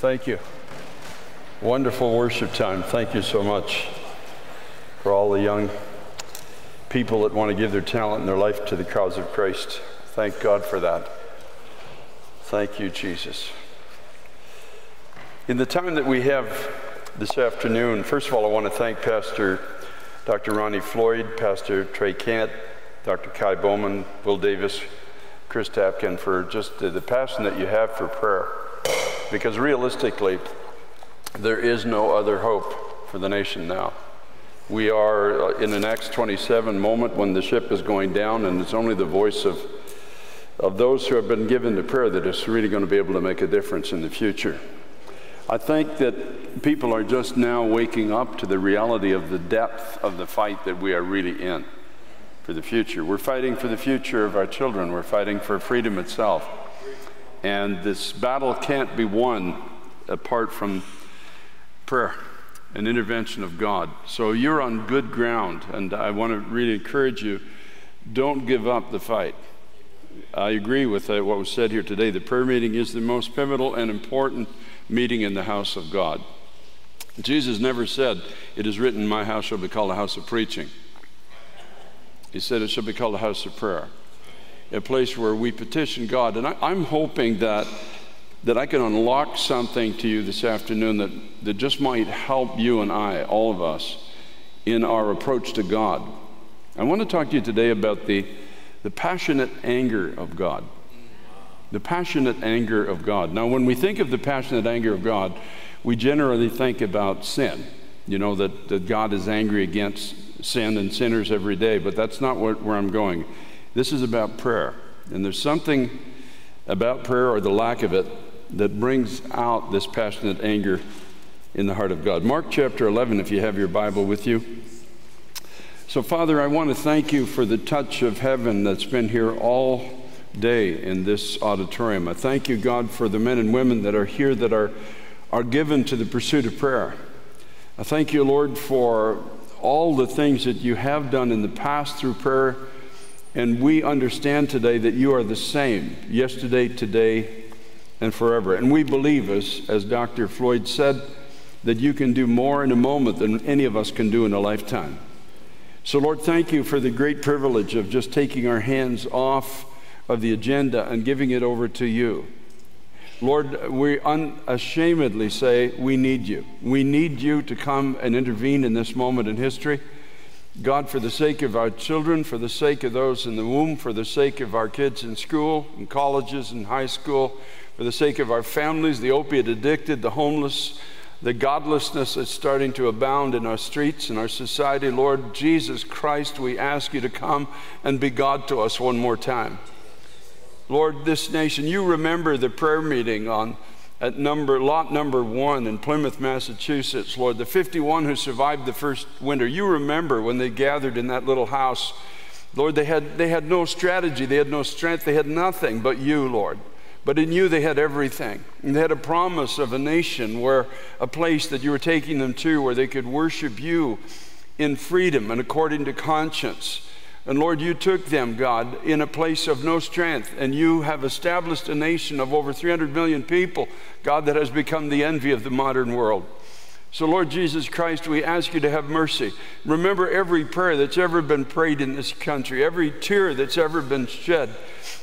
Thank you. Wonderful worship time. Thank you so much for all the young people that want to give their talent and their life to the cause of Christ. Thank God for that. Thank you, Jesus. In the time that we have this afternoon, first of all, I want to thank Pastor Dr. Ronnie Floyd, Pastor Trey Kent, Dr. Kie Bowman, Will Davis, Chris Tapkin for just the, the passion that you have for prayer. Because realistically, there is no other hope for the nation now. We are uh, in an Acts 27 moment when the ship is going down, and it's only the voice of, of those who have been given to prayer that is really going to be able to make a difference in the future. I think that people are just now waking up to the reality of the depth of the fight that we are really in for the future. We're fighting for the future of our children, we're fighting for freedom itself. And this battle can't be won apart from prayer and intervention of God. So you're on good ground, and I want to really encourage you don't give up the fight. I agree with what was said here today. The prayer meeting is the most pivotal and important meeting in the house of God. Jesus never said, It is written, My house shall be called a house of preaching. He said, It shall be called a house of prayer, a place where we petition God. And I, I'm hoping that, that I can unlock something to you this afternoon that, that just might help you and I, all of us, in our approach to God. I want to talk to you today about the, the passionate anger of God the passionate anger of God. Now, when we think of the passionate anger of God, we generally think about sin. You know, that, that God is angry against sin and sinners every day, but that's not what, where I'm going. This is about prayer. And there's something about prayer or the lack of it that brings out this passionate anger in the heart of God. Mark chapter 11, if you have your Bible with you. So, Father, I want to thank you for the touch of heaven that's been here all day in this auditorium. I thank you, God, for the men and women that are here that are, are given to the pursuit of prayer. I thank you, Lord, for all the things that you have done in the past through prayer. And we understand today that you are the same yesterday, today, and forever. And we believe, as, as Dr. Floyd said, that you can do more in a moment than any of us can do in a lifetime. So, Lord, thank you for the great privilege of just taking our hands off of the agenda and giving it over to you. Lord, we unashamedly say we need you. We need you to come and intervene in this moment in history. God, for the sake of our children, for the sake of those in the womb, for the sake of our kids in school, in colleges, and high school, for the sake of our families, the opiate addicted, the homeless, the godlessness that's starting to abound in our streets and our society, Lord Jesus Christ, we ask you to come and be God to us one more time. Lord, this nation, you remember the prayer meeting on at number lot number one in Plymouth, Massachusetts, Lord, the 51 who survived the first winter. You remember when they gathered in that little house. Lord, they had, they had no strategy, they had no strength, they had nothing but you, Lord. But in you, they had everything. And they had a promise of a nation where a place that you were taking them to where they could worship you in freedom and according to conscience. And Lord, you took them, God, in a place of no strength, and you have established a nation of over 300 million people, God, that has become the envy of the modern world. So, Lord Jesus Christ, we ask you to have mercy. Remember every prayer that's ever been prayed in this country, every tear that's ever been shed.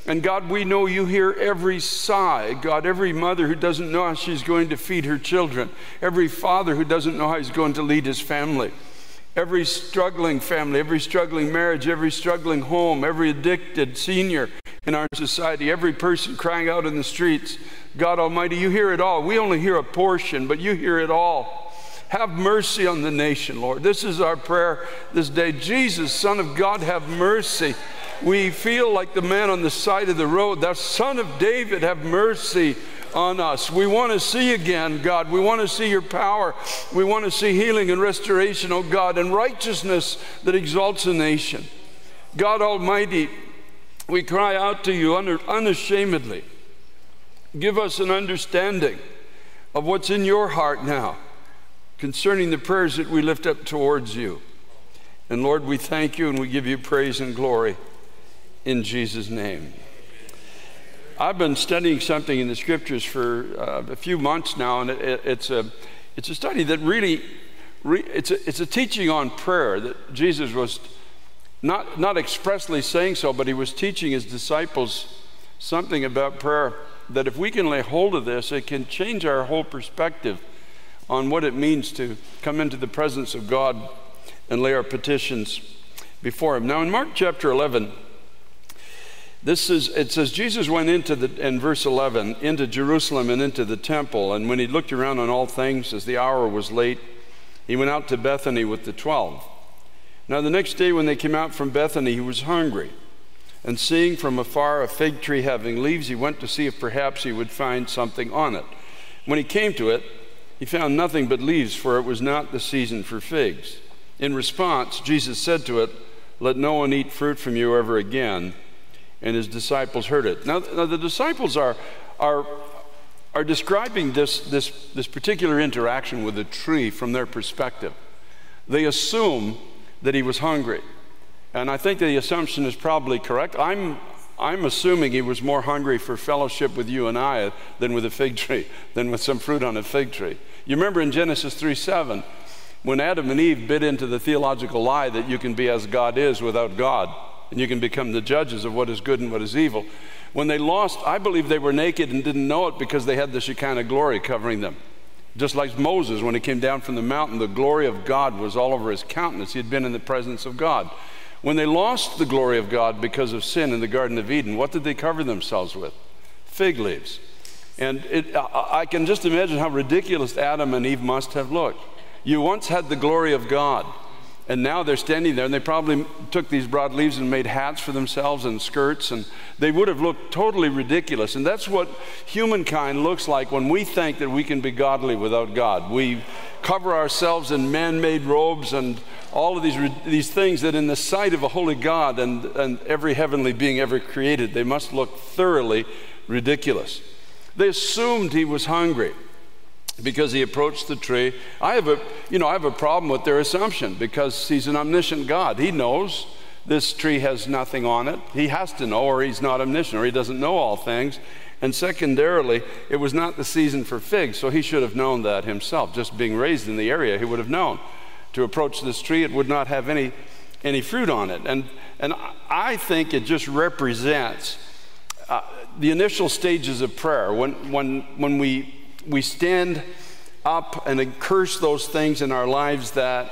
And God, we know you hear every sigh. God, every mother who doesn't know how she's going to feed her children, every father who doesn't know how he's going to lead his family every struggling family, every struggling marriage, every struggling home, every addicted senior in our society, every person crying out in the streets. God Almighty, you hear it all. We only hear a portion, but you hear it all. Have mercy on the nation, Lord. This is our prayer this day. Jesus, Son of God, have mercy. We feel like the man on the side of the road, Thou Son of David, have mercy on us. We want to see again, God. We want to see your power. We want to see healing and restoration, oh God, and righteousness that exalts a nation. God Almighty, we cry out to you unashamedly. Give us an understanding of what's in your heart now concerning the prayers that we lift up towards you. And Lord, we thank you and we give you praise and glory in Jesus' name. I've been studying something in the scriptures for uh, a few months now, and it, it's, a, it's a study that really, re, it's, a, it's a teaching on prayer that Jesus was not, not expressly saying so, but he was teaching his disciples something about prayer that if we can lay hold of this, it can change our whole perspective on what it means to come into the presence of God and lay our petitions before Him. Now, in Mark chapter 11, this is, it says, Jesus went into the, in verse 11, into Jerusalem and into the temple. And when he looked around on all things, as the hour was late, he went out to Bethany with the twelve. Now, the next day when they came out from Bethany, he was hungry. And seeing from afar a fig tree having leaves, he went to see if perhaps he would find something on it. When he came to it, he found nothing but leaves, for it was not the season for figs. In response, Jesus said to it, Let no one eat fruit from you ever again. And his disciples heard it. Now, now the disciples are, are, are describing this, this, this particular interaction with a tree from their perspective. They assume that he was hungry. And I think the assumption is probably correct. I'm, I'm assuming he was more hungry for fellowship with you and I than with a fig tree, than with some fruit on a fig tree. You remember in Genesis 3 7, when Adam and Eve bit into the theological lie that you can be as God is without God, and you can become the judges of what is good and what is evil. When they lost, I believe they were naked and didn't know it because they had the Shekinah glory covering them. Just like Moses, when he came down from the mountain, the glory of God was all over his countenance. He had been in the presence of God. When they lost the glory of God because of sin in the Garden of Eden, what did they cover themselves with? Fig leaves. And it, I can just imagine how ridiculous Adam and Eve must have looked. You once had the glory of God, and now they're standing there, and they probably took these broad leaves and made hats for themselves and skirts, and they would have looked totally ridiculous. And that's what humankind looks like when we think that we can be godly without God. We cover ourselves in man made robes and all of these, these things that, in the sight of a holy God and, and every heavenly being ever created, they must look thoroughly ridiculous. They assumed he was hungry because he approached the tree. I have a, you know, I have a problem with their assumption because he's an omniscient God. He knows this tree has nothing on it. He has to know, or he's not omniscient, or he doesn't know all things. And secondarily, it was not the season for figs, so he should have known that himself. Just being raised in the area, he would have known. To approach this tree, it would not have any, any fruit on it. And, and I think it just represents uh, the initial stages of prayer, when, when, when we, we stand up and curse those things in our lives that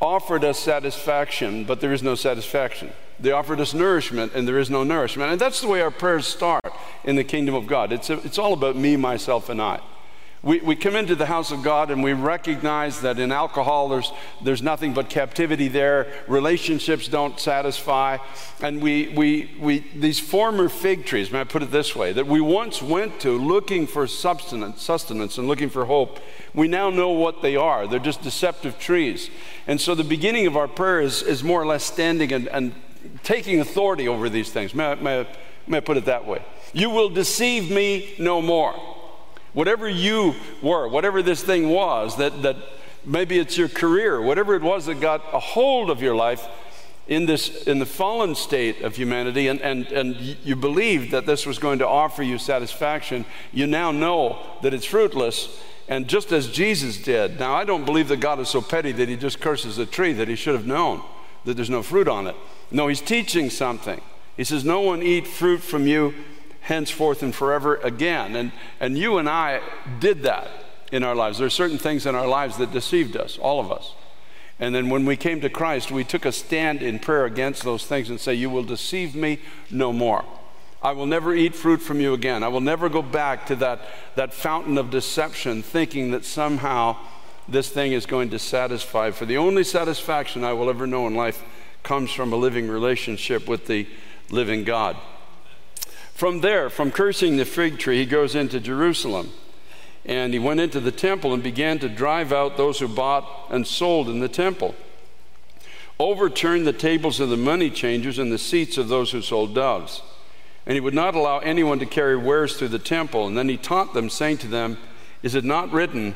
offered us satisfaction, but there is no satisfaction. They offered us nourishment, and there is no nourishment. And that's the way our prayers start in the kingdom of God. It's, a, it's all about me, myself, and I. We, we come into the house of God and we recognize that in alcohol there's, there's nothing but captivity there. Relationships don't satisfy. And we, we, we, these former fig trees, may I put it this way, that we once went to looking for sustenance, sustenance and looking for hope, we now know what they are. They're just deceptive trees. And so the beginning of our prayer is, is more or less standing and, and taking authority over these things. May I, may, I, may I put it that way? You will deceive me no more whatever you were, whatever this thing was, that, that maybe it's your career, whatever it was that got a hold of your life in this in the fallen state of humanity and, and, and you believed that this was going to offer you satisfaction, you now know that it's fruitless. And just as Jesus did, now I don't believe that God is so petty that he just curses a tree that he should have known that there's no fruit on it. No, he's teaching something. He says, No one eat fruit from you henceforth and forever again. And, and you and I did that in our lives. There are certain things in our lives that deceived us, all of us. And then when we came to Christ, we took a stand in prayer against those things and say, You will deceive me no more. I will never eat fruit from you again. I will never go back to that, that fountain of deception, thinking that somehow this thing is going to satisfy. For the only satisfaction I will ever know in life comes from a living relationship with the living God. From there, from cursing the fig tree, he goes into Jerusalem. And he went into the temple and began to drive out those who bought and sold in the temple, overturned the tables of the money changers and the seats of those who sold doves. And he would not allow anyone to carry wares through the temple. And then he taught them, saying to them, Is it not written,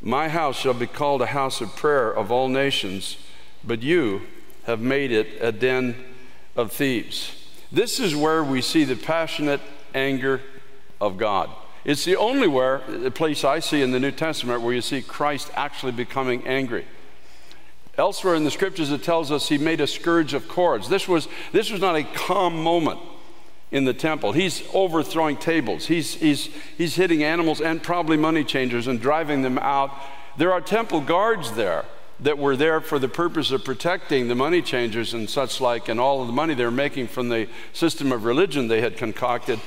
My house shall be called a house of prayer of all nations, but you have made it a den of thieves? This is where we see the passionate anger of God. It's the only where, place I see in the New Testament where you see Christ actually becoming angry. Elsewhere in the scriptures, it tells us he made a scourge of cords. This was, this was not a calm moment in the temple. He's overthrowing tables, he's, he's, he's hitting animals and probably money changers and driving them out. There are temple guards there that were there for the purpose of protecting the money changers and such like, and all of the money they were making from the system of religion they had concocted.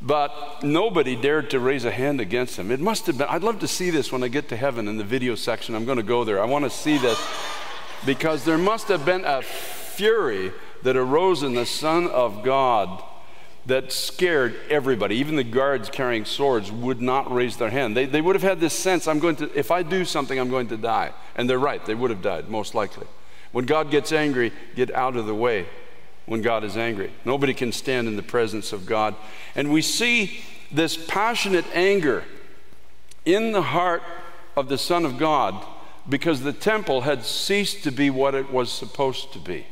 But nobody dared to raise a hand against him. It must have been, I'd love to see this when I get to heaven in the video section. I'm going to go there. I want to see this because there must have been a fury that arose in the Son of God that scared everybody. Even the guards carrying swords would not raise their hand. They, they would have had this sense I'm going to, if I do something, I'm going to die. And they're right, they would have died, most likely. When God gets angry, get out of the way when God is angry. Nobody can stand in the presence of God. And we see this passionate anger in the heart of the Son of God because the temple had ceased to be what it was supposed to be.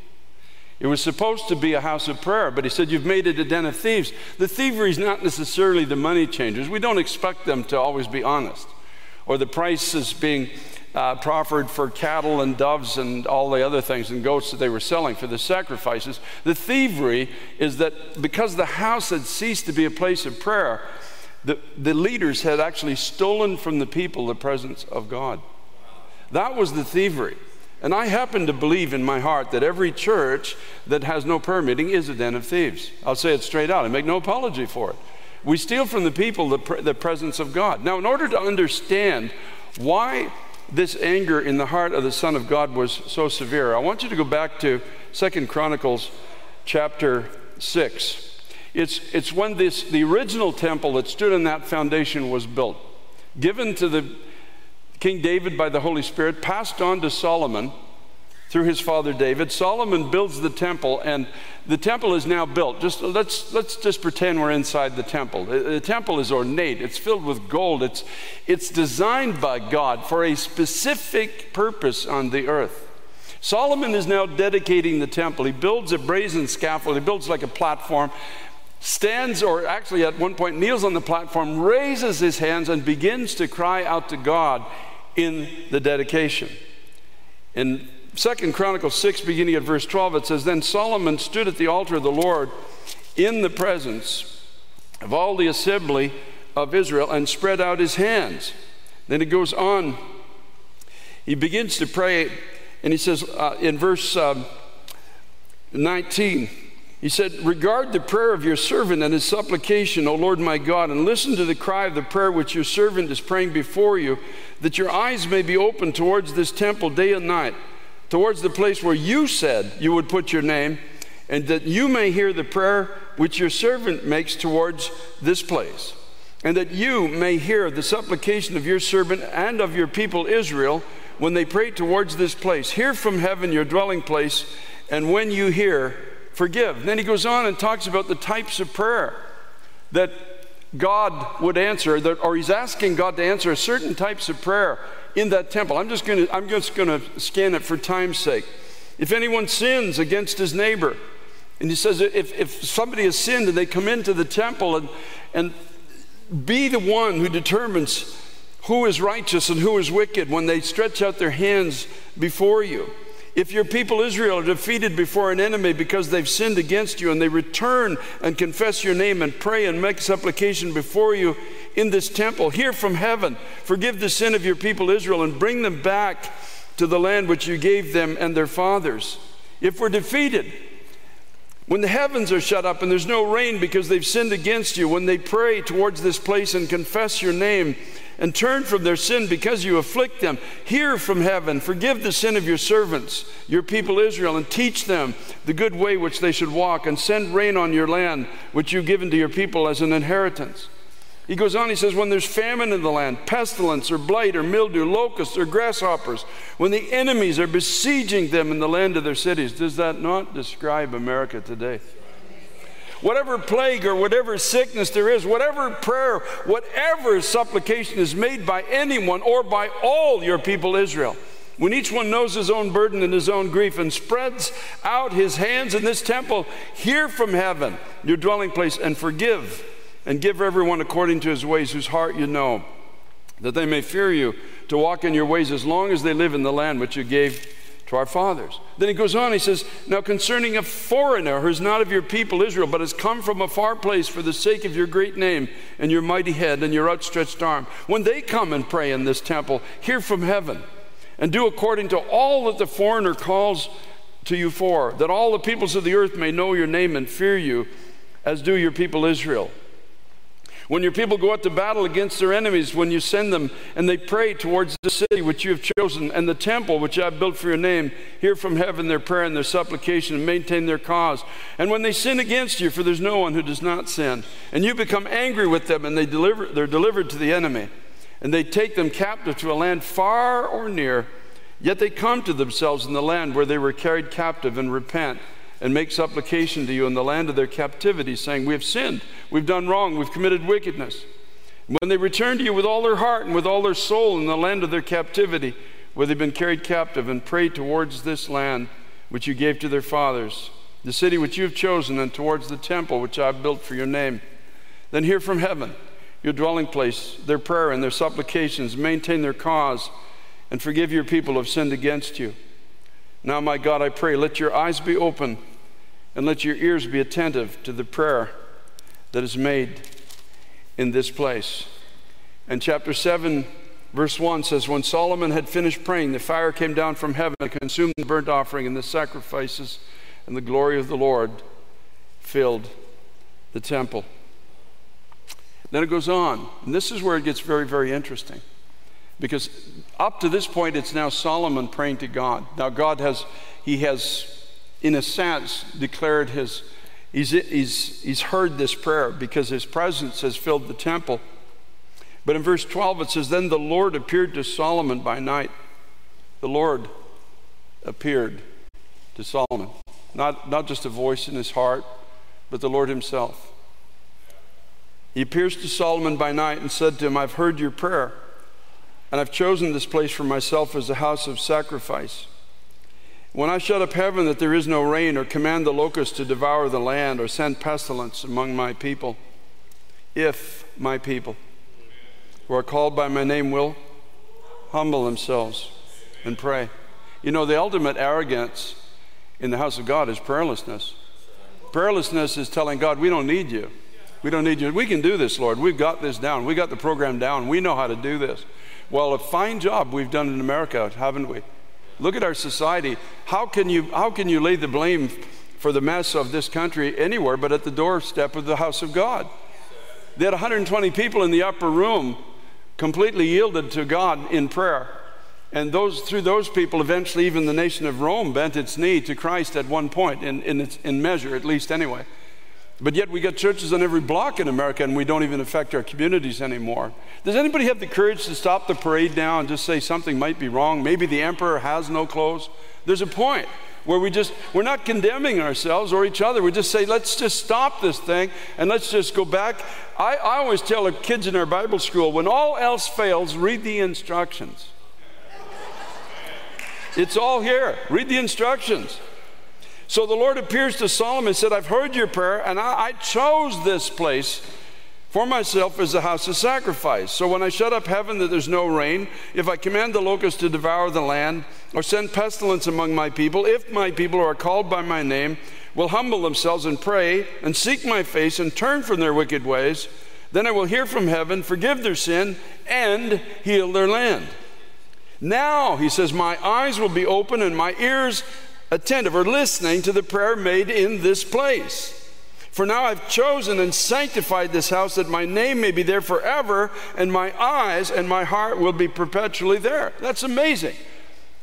It was supposed to be a house of prayer, but he said, You've made it a den of thieves. The thievery is not necessarily the money changers. We don't expect them to always be honest, or the prices being uh, proffered for cattle and doves and all the other things and goats that they were selling for the sacrifices. The thievery is that because the house had ceased to be a place of prayer, the, the leaders had actually stolen from the people the presence of God. That was the thievery. And I happen to believe in my heart that every church that has no prayer meeting is a den of thieves. I'll say it straight out. I make no apology for it. We steal from the people the, the presence of God. Now, in order to understand why this anger in the heart of the Son of God was so severe, I want you to go back to Second Chronicles chapter 6. It's, it's when this, the original temple that stood on that foundation was built, given to the King David, by the Holy Spirit, passed on to Solomon through his father David. Solomon builds the temple, and the temple is now built. Just let's let's just pretend we're inside the temple. The, the, temple is ornate. It's filled with gold. It's it's designed by God for a specific purpose on the earth. Solomon is now dedicating the temple. He builds a brazen scaffold. He builds like a platform. Stands, or actually at one point kneels on the platform, raises his hands, and begins to cry out to God in the dedication. In Second Chronicles 6, beginning at verse 12, it says, Then Solomon stood at the altar of the Lord in the presence of all the assembly of Israel and spread out his hands. Then it goes on. He begins to pray, and he says uh, in verse um, 19, he said, Regard the prayer of your servant and his supplication, O Lord my God, and listen to the cry of the prayer which your servant is praying before you, that your eyes may be open towards this temple day and night, towards the place where you said you would put your name, and that you may hear the prayer which your servant makes towards this place, and that you may hear the supplication of your servant and of your people Israel when they pray towards this place. Hear from heaven your dwelling place, and when you hear, forgive. Then he goes on and talks about the types of prayer that God would answer, that, or he's asking God to answer certain types of prayer in that temple. I'm just going to I'm just to scan it for time's sake. If anyone sins against his neighbor, and he says if, if somebody has sinned and they come into the temple and, and be the one who determines who is righteous and who is wicked when they stretch out their hands before you. If your people Israel are defeated before an enemy because they've sinned against you and they return and confess your name and pray and make supplication before you in this temple, hear from heaven, forgive the sin of your people Israel and bring them back to the land which you gave them and their fathers. If we're defeated, when the heavens are shut up and there's no rain because they've sinned against you, when they pray towards this place and confess your name, and turn from their sin because you afflict them. Hear from heaven, forgive the sin of your servants, your people Israel, and teach them the good way which they should walk, and send rain on your land, which you've given to your people as an inheritance. He goes on, he says, when there's famine in the land, pestilence or blight or mildew, locusts or grasshoppers, when the enemies are besieging them in the land of their cities. Does that not describe America today? Whatever plague or whatever sickness there is, whatever prayer, whatever supplication is made by anyone or by all your people Israel, when each one knows his own burden and his own grief and spreads out his hands in this temple, hear from heaven, your dwelling place, and forgive and give everyone according to his ways, whose heart you know, that they may fear you, to walk in your ways as long as they live in the land which you gave to our fathers. Then he goes on, he says, Now concerning a foreigner who is not of your people Israel, but has come from a far place for the sake of your great name and your mighty head and your outstretched arm, when they come and pray in this temple, hear from heaven and do according to all that the foreigner calls to you for, that all the peoples of the earth may know your name and fear you, as do your people Israel. When your people go out to battle against their enemies, when you send them and they pray towards the city which you have chosen and the temple which I have built for your name, hear from heaven their prayer and their supplication and maintain their cause. And when they sin against you, for there's no one who does not sin, and you become angry with them and they deliver, they're delivered to the enemy, and they take them captive to a land far or near, yet they come to themselves in the land where they were carried captive and repent and make supplication to you in the land of their captivity, saying, We have sinned, we've done wrong, we've committed wickedness. When they return to you with all their heart and with all their soul in the land of their captivity, where they've been carried captive, and pray towards this land which you gave to their fathers, the city which you have chosen, and towards the temple which I have built for your name, then hear from heaven, your dwelling place, their prayer and their supplications, maintain their cause, and forgive your people who have sinned against you. Now, my God, I pray, let your eyes be open and let your ears be attentive to the prayer that is made in this place. And chapter 7, verse 1 says, When Solomon had finished praying, the fire came down from heaven and consumed the burnt offering and the sacrifices, and the glory of the Lord filled the temple. Then it goes on, and this is where it gets very, very interesting. Because up to this point, it's now Solomon praying to God. Now, God has, he has in a sense, declared his, he's, he's, he's heard this prayer because his presence has filled the temple. But in verse 12, it says, Then the Lord appeared to Solomon by night. The Lord appeared to Solomon. Not, not just a voice in his heart, but the Lord himself. He appears to Solomon by night and said to him, I've heard your prayer, and I've chosen this place for myself as a house of sacrifice. When I shut up heaven that there is no rain, or command the locusts to devour the land, or send pestilence among my people, if my people who are called by my name will humble themselves and pray. You know, the ultimate arrogance in the house of God is prayerlessness. Prayerlessness is telling God, we don't need you. We don't need you. We can do this, Lord. We've got this down. We got the program down. We know how to do this. Well, a fine job we've done in America, haven't we? Look at our society. How can you, how can you lay the blame for the mess of this country anywhere but at the doorstep of the house of God? They had 120 people in the upper room completely yielded to God in prayer. And those, through those people, eventually, even the nation of Rome bent its knee to Christ at one point, in, in, its, in measure, at least anyway. But yet we got churches on every block in America and we don't even affect our communities anymore. Does anybody have the courage to stop the parade now and just say something might be wrong? Maybe the emperor has no clothes. There's a point where we just we're not condemning ourselves or each other. We just say, let's just stop this thing and let's just go back. I, I always tell the kids in our Bible school, when all else fails, read the instructions. It's all here. Read the instructions. So the Lord appears to Solomon and said, I've heard your prayer, and I, I chose this place for myself as a house of sacrifice. So when I shut up heaven that there's no rain, if I command the locusts to devour the land, or send pestilence among my people, if my people who are called by my name will humble themselves and pray and seek my face and turn from their wicked ways, then I will hear from heaven, forgive their sin, and heal their land. Now, he says, my eyes will be open and my ears attentive or listening to the prayer made in this place. For now I've chosen and sanctified this house that my name may be there forever, and my eyes and my heart will be perpetually there. That's amazing.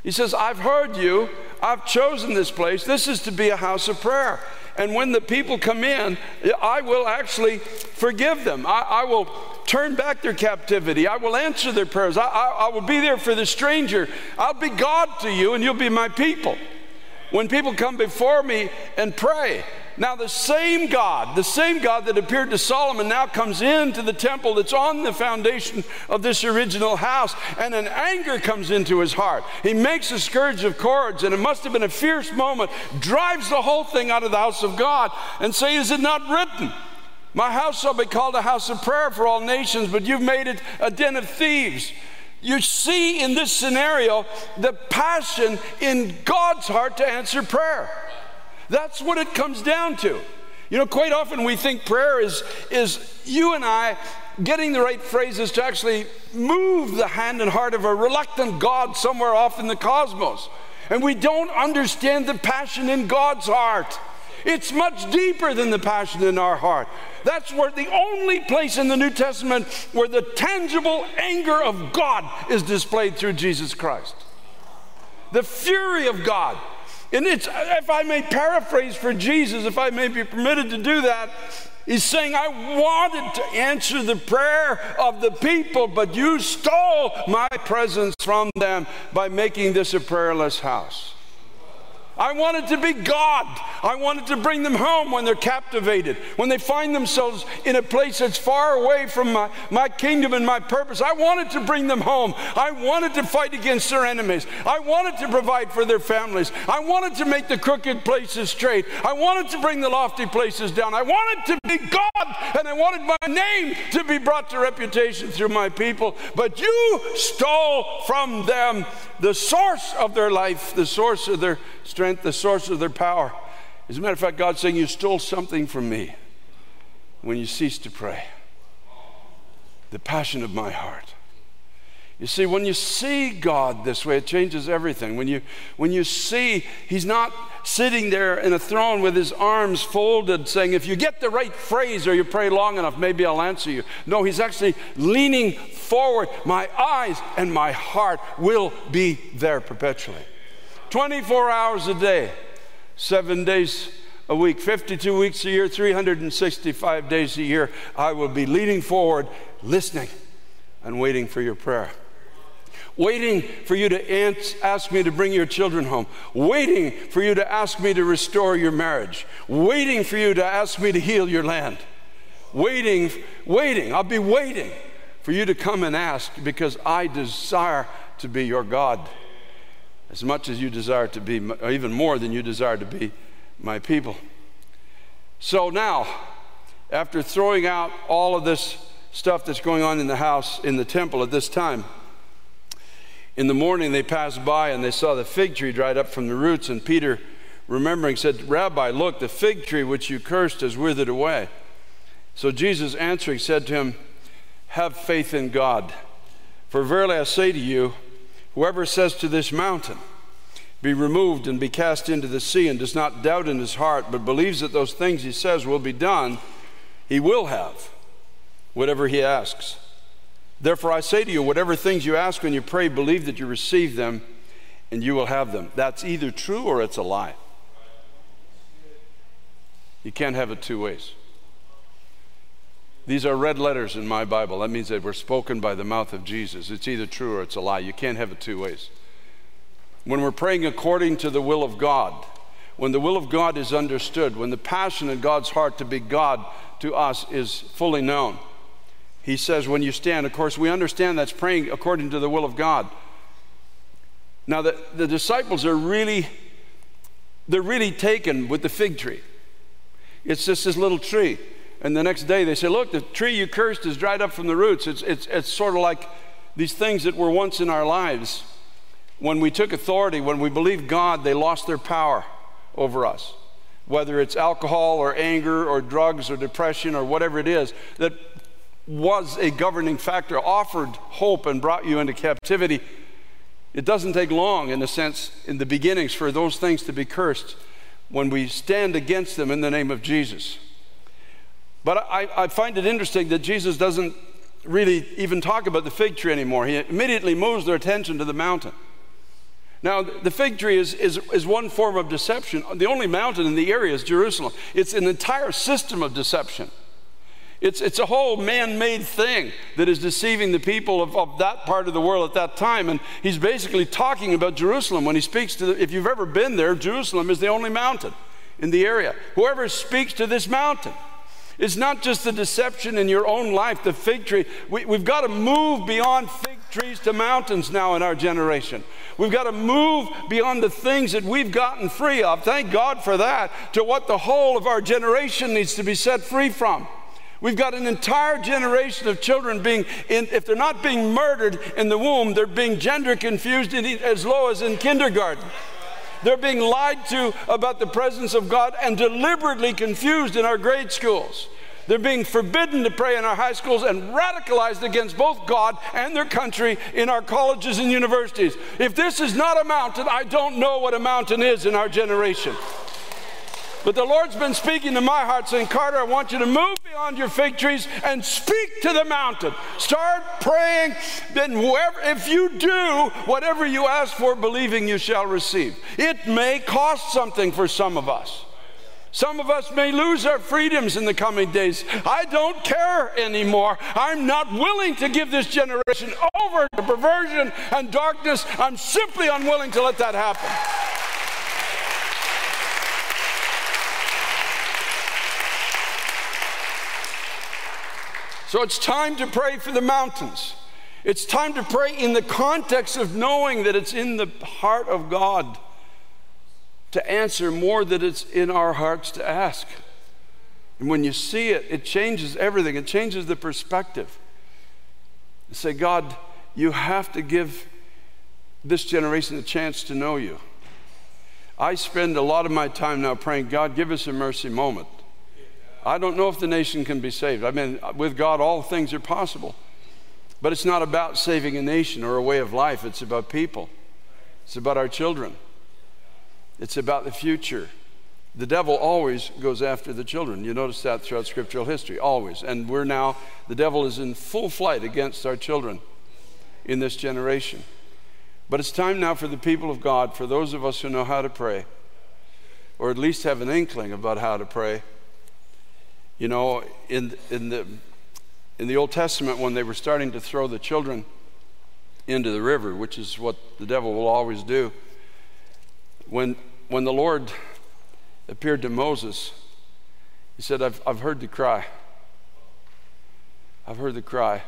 He says, I've heard you, I've chosen this place. This is to be a house of prayer. And when the people come in, I will actually forgive them. I, I will turn back their captivity. I will answer their prayers. I, I, I will be there for the stranger. I'll be God to you, and you'll be my people when people come before me and pray. Now, the same God, the same God that appeared to Solomon now comes into the temple that's on the foundation of this original house, and an anger comes into his heart. He makes a scourge of cords, and it must have been a fierce moment, drives the whole thing out of the house of God, and say, Is it not written? My house shall be called a house of prayer for all nations, but you've made it a den of thieves. You see in this scenario the passion in God's heart to answer prayer. That's what it comes down to. You know, quite often we think prayer is, is you and I getting the right phrases to actually move the hand and heart of a reluctant God somewhere off in the cosmos. And we don't understand the passion in God's heart. It's much deeper than the passion in our heart. That's where the only place in the New Testament where the tangible anger of God is displayed through Jesus Christ. The fury of God. And it's, if I may paraphrase for Jesus, if I may be permitted to do that, He's saying, I wanted to answer the prayer of the people, but you stole my presence from them by making this a prayerless house. I wanted to be God. I wanted to bring them home when they're captivated, when they find themselves in a place that's far away from my, my kingdom and my purpose. I wanted to bring them home. I wanted to fight against their enemies. I wanted to provide for their families. I wanted to make the crooked places straight. I wanted to bring the lofty places down. I wanted to be God, and I wanted my name to be brought to reputation through my people. But you stole from them the source of their life, the source of their strength, the source of their power. As a matter of fact, God's saying, You stole something from me when you ceased to pray. The passion of my heart. You see, when you see God this way, it changes everything. When you, when you see He's not sitting there in a throne with His arms folded, saying, If you get the right phrase or you pray long enough, maybe I'll answer you. No, He's actually leaning forward. My eyes and my heart will be there perpetually. 24 hours a day, seven days a week, 52 weeks a year, 365 days a year, I will be leaning forward, listening, and waiting for your prayer. Waiting for you to ask me to bring your children home. Waiting for you to ask me to restore your marriage. Waiting for you to ask me to heal your land. Waiting, waiting. I'll be waiting for you to come and ask because I desire to be your God as much as you desire to be, or even more than you desire to be my people. So now, after throwing out all of this stuff that's going on in the house, in the temple at this time, in the morning they passed by and they saw the fig tree dried up from the roots, and Peter, remembering, said, Rabbi, look, the fig tree which you cursed has withered away. So Jesus answering said to him, Have faith in God. For verily I say to you, Whoever says to this mountain, be removed and be cast into the sea, and does not doubt in his heart, but believes that those things he says will be done, he will have whatever he asks. Therefore, I say to you, whatever things you ask when you pray, believe that you receive them, and you will have them. That's either true or it's a lie. You can't have it two ways. These are red letters in my Bible. That means they were spoken by the mouth of Jesus. It's either true or it's a lie. You can't have it two ways. When we're praying according to the will of God, when the will of God is understood, when the passion in God's heart to be God to us is fully known, he says, when you stand, of course, we understand that's praying according to the will of God. Now, the, the disciples are really, they're really taken with the fig tree. It's just this little tree. And the next day they say, Look, the tree you cursed is dried up from the roots. It's, it's, it's sort of like these things that were once in our lives. When we took authority, when we believed God, they lost their power over us. Whether it's alcohol or anger or drugs or depression or whatever it is that was a governing factor, offered hope and brought you into captivity. It doesn't take long, in a sense, in the beginnings, for those things to be cursed when we stand against them in the name of Jesus. But I, I find it interesting that Jesus doesn't really even talk about the fig tree anymore. He immediately moves their attention to the mountain. Now, the fig tree is, is, is one form of deception. The only mountain in the area is Jerusalem. It's an entire system of deception. It's, it's a whole man made thing that is deceiving the people of, of that part of the world at that time. And he's basically talking about Jerusalem when he speaks to, the, if you've ever been there, Jerusalem is the only mountain in the area. Whoever speaks to this mountain, it's not just the deception in your own life, the fig tree. We, we've got to move beyond fig trees to mountains now in our generation. We've got to move beyond the things that we've gotten free of. Thank God for that, to what the whole of our generation needs to be set free from. We've got an entire generation of children being, in, if they're not being murdered in the womb, they're being gender confused as low as in kindergarten. They're being lied to about the presence of God and deliberately confused in our grade schools. They're being forbidden to pray in our high schools and radicalized against both God and their country in our colleges and universities. If this is not a mountain, I don't know what a mountain is in our generation. But the Lord's been speaking to my heart, saying, Carter, I want you to move beyond your fig trees and speak to the mountain. Start praying. Then, whoever, if you do whatever you ask for, believing you shall receive. It may cost something for some of us. Some of us may lose our freedoms in the coming days. I don't care anymore. I'm not willing to give this generation over to perversion and darkness. I'm simply unwilling to let that happen. So it's time to pray for the mountains. It's time to pray in the context of knowing that it's in the heart of God to answer more than it's in our hearts to ask. And when you see it, it changes everything, it changes the perspective. You say, God, you have to give this generation a chance to know you. I spend a lot of my time now praying, God, give us a mercy moment. I don't know if the nation can be saved. I mean, with God, all things are possible. But it's not about saving a nation or a way of life, it's about people, it's about our children, it's about the future. The devil always goes after the children. You notice that throughout scriptural history, always. And we're now, the devil is in full flight against our children in this generation. But it's time now for the people of God, for those of us who know how to pray, or at least have an inkling about how to pray you know, in, in, the, in the Old Testament, when they were starting to throw the children into the river, which is what the devil will always do, when, when the Lord appeared to Moses, he said, I've, I've heard the cry. I've heard the cry.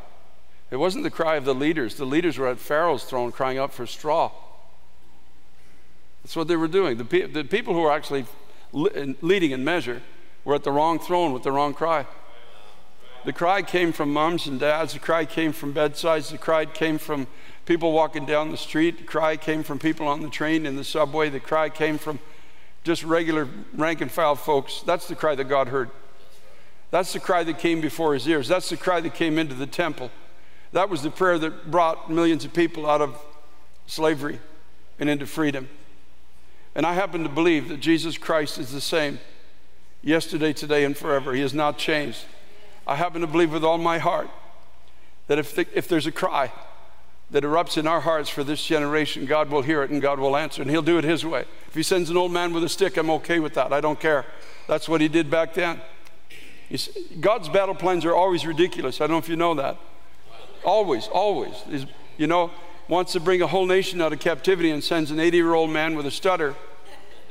It wasn't the cry of the leaders. The leaders were at Pharaoh's throne crying out for straw. That's what they were doing. The, pe- the people who were actually leading in measure we're at the wrong throne with the wrong cry. The cry came from moms and dads. The cry came from bedsides. The cry came from people walking down the street. The cry came from people on the train, in the subway. The cry came from just regular rank and file folks. That's the cry that God heard. That's the cry that came before his ears. That's the cry that came into the temple. That was the prayer that brought millions of people out of slavery and into freedom. And I happen to believe that Jesus Christ is the same yesterday, today, and forever. He has not changed. I happen to believe with all my heart that if, the, if there's a cry that erupts in our hearts for this generation, God will hear it and God will answer, and He'll do it His way. If He sends an old man with a stick, I'm okay with that. I don't care. That's what He did back then. God's battle plans are always ridiculous. I don't know if you know that. Always, always. He's, you know, wants to bring a whole nation out of captivity and sends an 80 year old man with a stutter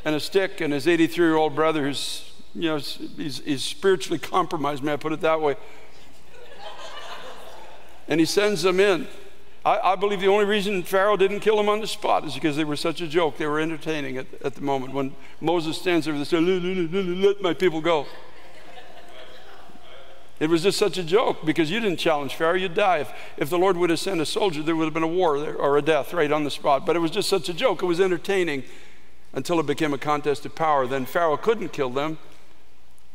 and a stick and his 83 year old brother who's you know, he's, he's spiritually compromised, may I put it that way. and he sends them in. I, I, believe the only reason Pharaoh didn't kill them on the spot is because they were such a joke. They were entertaining at, at the moment. When Moses stands there and says, let my people go. It was just such a joke because you didn't challenge Pharaoh, you'd die. If, if the Lord would have sent a soldier, there would have been a war there, or a death right on the spot. But it was just such a joke. It was entertaining until it became a contest of power. Then Pharaoh couldn't kill them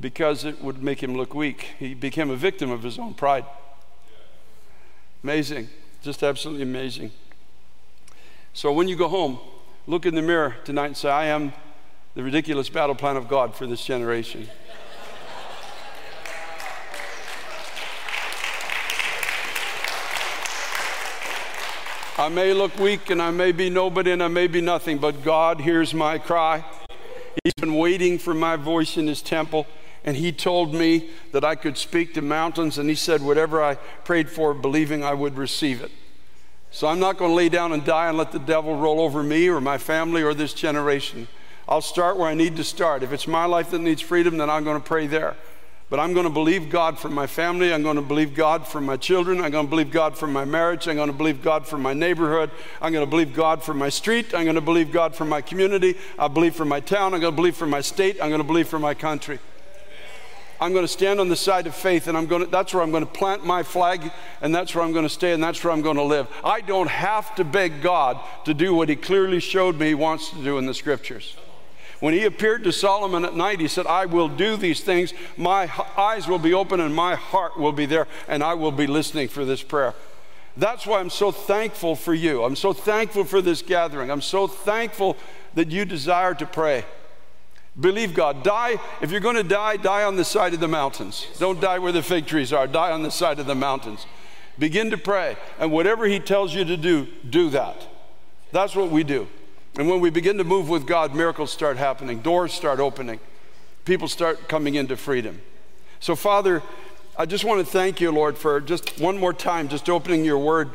because it would make him look weak. He became a victim of his own pride. Amazing, just absolutely amazing. So when you go home, look in the mirror tonight and say, I am the ridiculous battle plan of God for this generation. I may look weak and I may be nobody and I may be nothing, but God hears my cry. He's been waiting for my voice in his temple and he told me that I could speak to mountains, and he said, Whatever I prayed for, believing I would receive it. So I'm not going to lay down and die and let the devil roll over me or my family or this generation. I'll start where I need to start. If it's my life that needs freedom, then I'm going to pray there. But I'm going to believe God for my family. I'm going to believe God for my children. I'm going to believe God for my marriage. I'm going to believe God for my neighborhood. I'm going to believe God for my street. I'm going to believe God for my community. I believe for my town. I'm going to believe for my state. I'm going to believe for my country. I'm going to stand on the side of faith and I'm going to, that's where I'm going to plant my flag and that's where I'm going to stay and that's where I'm going to live. I don't have to beg God to do what He clearly showed me He wants to do in the scriptures. When He appeared to Solomon at night, He said, I will do these things. My eyes will be open and my heart will be there and I will be listening for this prayer. That's why I'm so thankful for you. I'm so thankful for this gathering. I'm so thankful that you desire to pray. Believe God. Die, if you're going to die, die on the side of the mountains. Don't die where the fig trees are, die on the side of the mountains. Begin to pray, and whatever He tells you to do, do that. That's what we do. And when we begin to move with God, miracles start happening, doors start opening, people start coming into freedom. So, Father, I just want to thank you, Lord, for just one more time, just opening your word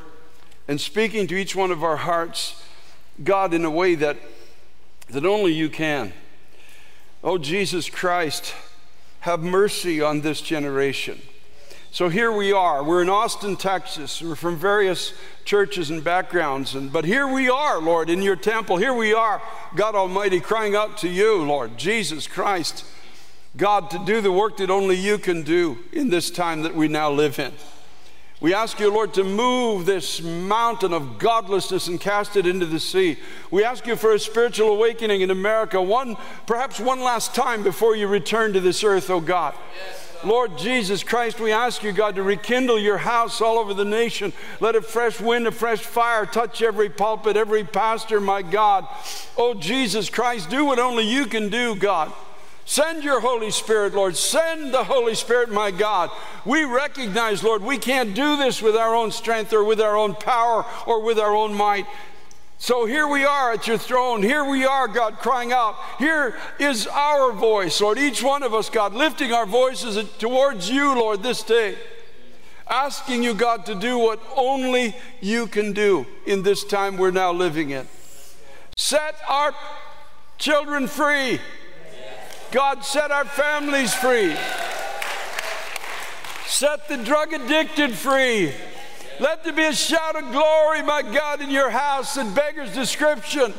and speaking to each one of our hearts, God, in a way that, that only you can. Oh, Jesus Christ, have mercy on this generation. So here we are. We're in Austin, Texas. We're from various churches and backgrounds. And, but here we are, Lord, in your temple. Here we are, God Almighty, crying out to you, Lord, Jesus Christ, God, to do the work that only you can do in this time that we now live in. We ask you, Lord, to move this mountain of godlessness and cast it into the sea. We ask you for a spiritual awakening in America, one, perhaps one last time before you return to this earth, oh God. Lord Jesus Christ, we ask you, God, to rekindle your house all over the nation. Let a fresh wind, a fresh fire touch every pulpit, every pastor, my God. Oh, Jesus Christ, do what only you can do, God. Send your Holy Spirit, Lord. Send the Holy Spirit, my God. We recognize, Lord, we can't do this with our own strength or with our own power or with our own might. So here we are at your throne. Here we are, God, crying out. Here is our voice, Lord, each one of us, God, lifting our voices towards you, Lord, this day. Asking you, God, to do what only you can do in this time we're now living in. Set our children free. God, set our families free. Set the drug addicted free. Let there be a shout of glory, my God, in your house that beggars description.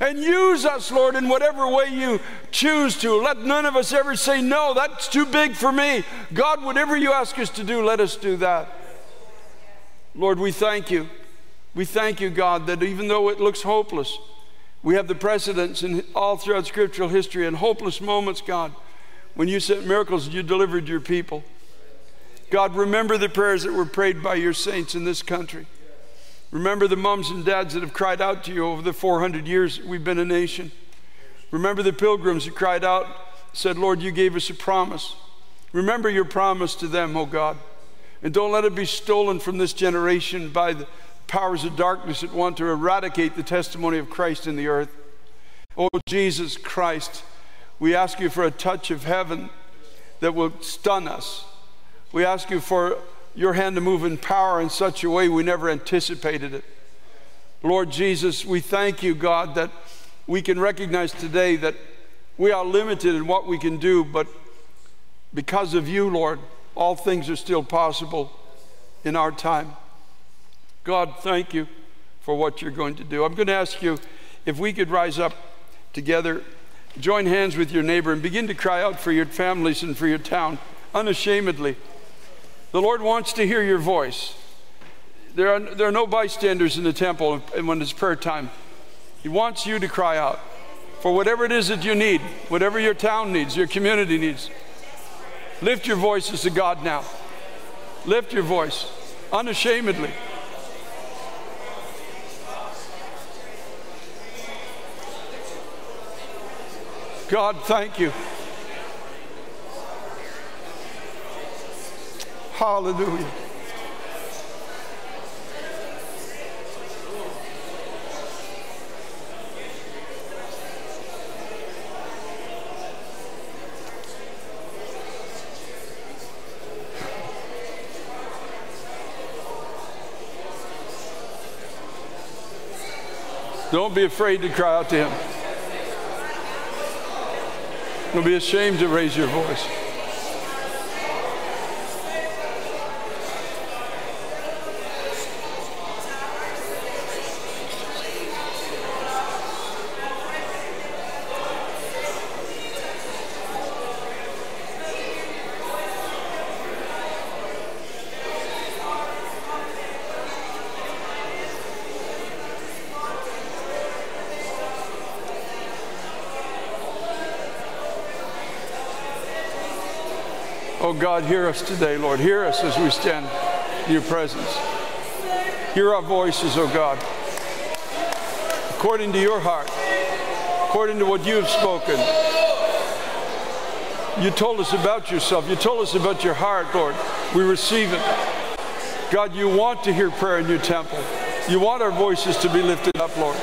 And use us, Lord, in whatever way you choose to. Let none of us ever say, No, that's too big for me. God, whatever you ask us to do, let us do that. Lord, we thank you. We thank you, God, that even though it looks hopeless, we have the precedents in all throughout scriptural history and hopeless moments, God, when you sent miracles and you delivered your people. God, remember the prayers that were prayed by your saints in this country. Remember the moms and dads that have cried out to you over the 400 years we've been a nation. Remember the pilgrims who cried out, said, Lord, you gave us a promise. Remember your promise to them, oh God. And don't let it be stolen from this generation by the powers of darkness that want to eradicate the testimony of Christ in the earth. Oh, Jesus Christ, we ask you for a touch of heaven that will stun us. We ask you for your hand to move in power in such a way we never anticipated it. Lord Jesus, we thank you, God, that we can recognize today that we are limited in what we can do, but because of you, Lord, all things are still possible in our time. God, thank you for what you're going to do. I'm going to ask you if we could rise up together, join hands with your neighbor, and begin to cry out for your families and for your town unashamedly. The Lord wants to hear your voice. There are, there are no bystanders in the temple when it's prayer time. He wants you to cry out for whatever it is that you need, whatever your town needs, your community needs. Lift your voices to God now. Lift your voice unashamedly. God, thank you. Hallelujah. Don't be afraid to cry out to Him. Don't be ashamed to raise your voice. Oh God, hear us today, Lord. Hear us as we stand in your presence. Hear our voices, oh God, according to your heart, according to what you have spoken. You told us about yourself. You told us about your heart, Lord. We receive it. God, you want to hear prayer in your temple. You want our voices to be lifted up, Lord.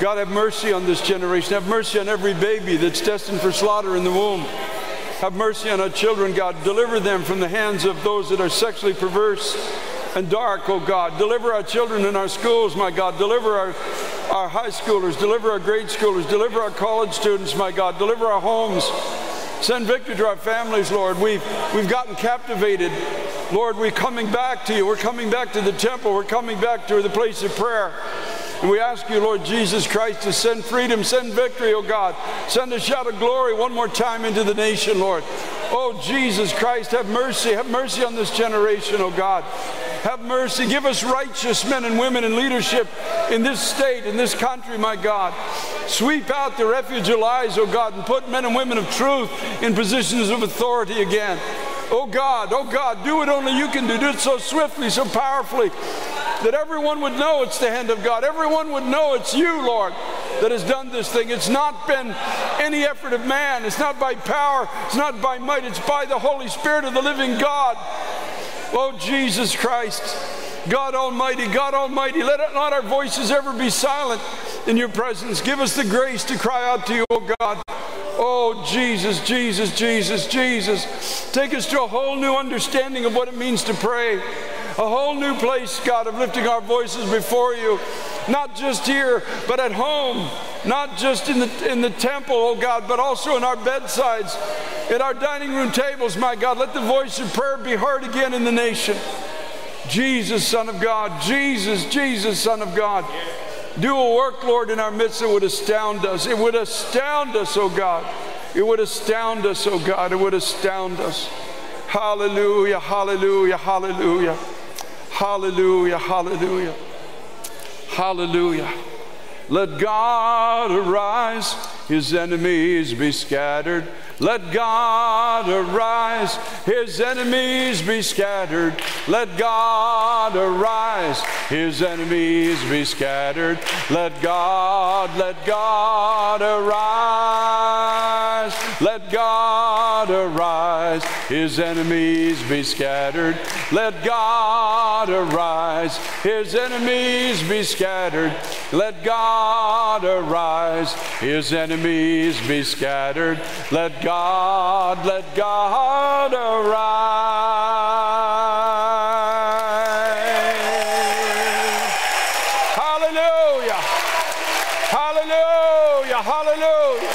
God, have mercy on this generation. Have mercy on every baby that's destined for slaughter in the womb. Have mercy on our children, God. Deliver them from the hands of those that are sexually perverse and dark, oh God. Deliver our children in our schools, my God. Deliver our, our high schoolers. Deliver our grade schoolers. Deliver our college students, my God. Deliver our homes. Send victory to our families, Lord. We've, we've gotten captivated. Lord, we're coming back to you. We're coming back to the temple. We're coming back to the place of prayer. And we ask you, Lord Jesus Christ, to send freedom, send victory, oh God. Send a shout of glory one more time into the nation, Lord. Oh, Jesus Christ, have mercy. Have mercy on this generation, oh God. Have mercy. Give us righteous men and women in leadership in this state, in this country, my God. Sweep out the refuge of lies, oh God, and put men and women of truth in positions of authority again. Oh God, oh God, do what only you can do. Do it so swiftly, so powerfully that everyone would know it's the hand of God. Everyone would know it's you, Lord, that has done this thing. It's not been any effort of man, it's not by power, it's not by might, it's by the Holy Spirit of the living God. Oh, Jesus Christ. God Almighty, God Almighty, let not our voices ever be silent in your presence. Give us the grace to cry out to you, oh God. Oh, Jesus, Jesus, Jesus, Jesus. Take us to a whole new understanding of what it means to pray a whole new place, God, of lifting our voices before you. Not just here, but at home. Not just in the, in the temple, oh God, but also in our bedsides, in our dining room tables, my God. Let the voice of prayer be heard again in the nation. Jesus, Son of God. Jesus, Jesus, Son of God. Do a work, Lord, in our midst that would astound us. It would astound us, oh God. It would astound us, oh God. It would astound us. Hallelujah, hallelujah, hallelujah. Hallelujah, hallelujah, hallelujah. Let God arise, his enemies be scattered. Let God arise, his enemies be scattered. Let God arise, his enemies be scattered. Let God, let God arise. Let God arise, his enemies be scattered. Let God arise, his enemies be scattered. Let God arise, his enemies be scattered. Let God, let God arise. Hallelujah. Hallelujah. Hallelujah.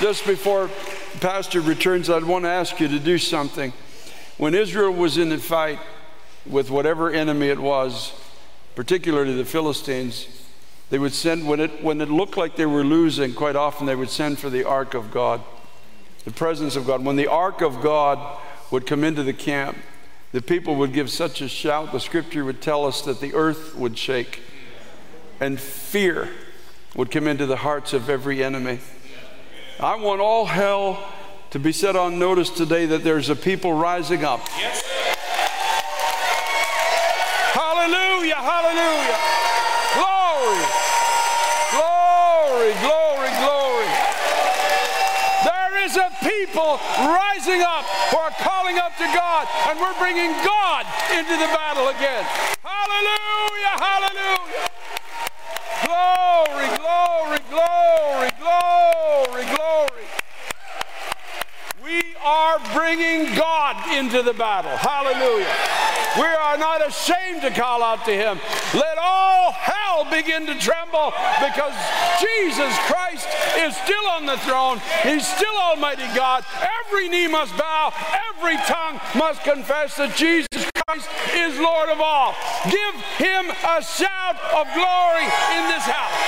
Just before Pastor returns, I'd want to ask you to do something. When Israel was in the fight with whatever enemy it was, particularly the Philistines, they would send, when it, when it looked like they were losing, quite often they would send for the ark of God, the presence of God. When the ark of God would come into the camp, the people would give such a shout, the scripture would tell us that the earth would shake and fear would come into the hearts of every enemy. I want all hell to be set on notice today that there's a people rising up. Yes. Hallelujah, hallelujah. Glory, glory, glory, glory. There is a people rising up who are calling up to God, and we're bringing God into the battle again. Hallelujah, hallelujah. Glory, glory, glory, glory, glory. We are bringing God into the battle. Hallelujah. We are not ashamed to call out to Him. Let all hell begin to tremble because Jesus Christ is still on the throne. He's still Almighty God. Every knee must bow, every tongue must confess that Jesus Christ is Lord of all. Give Him a shout of glory in this house.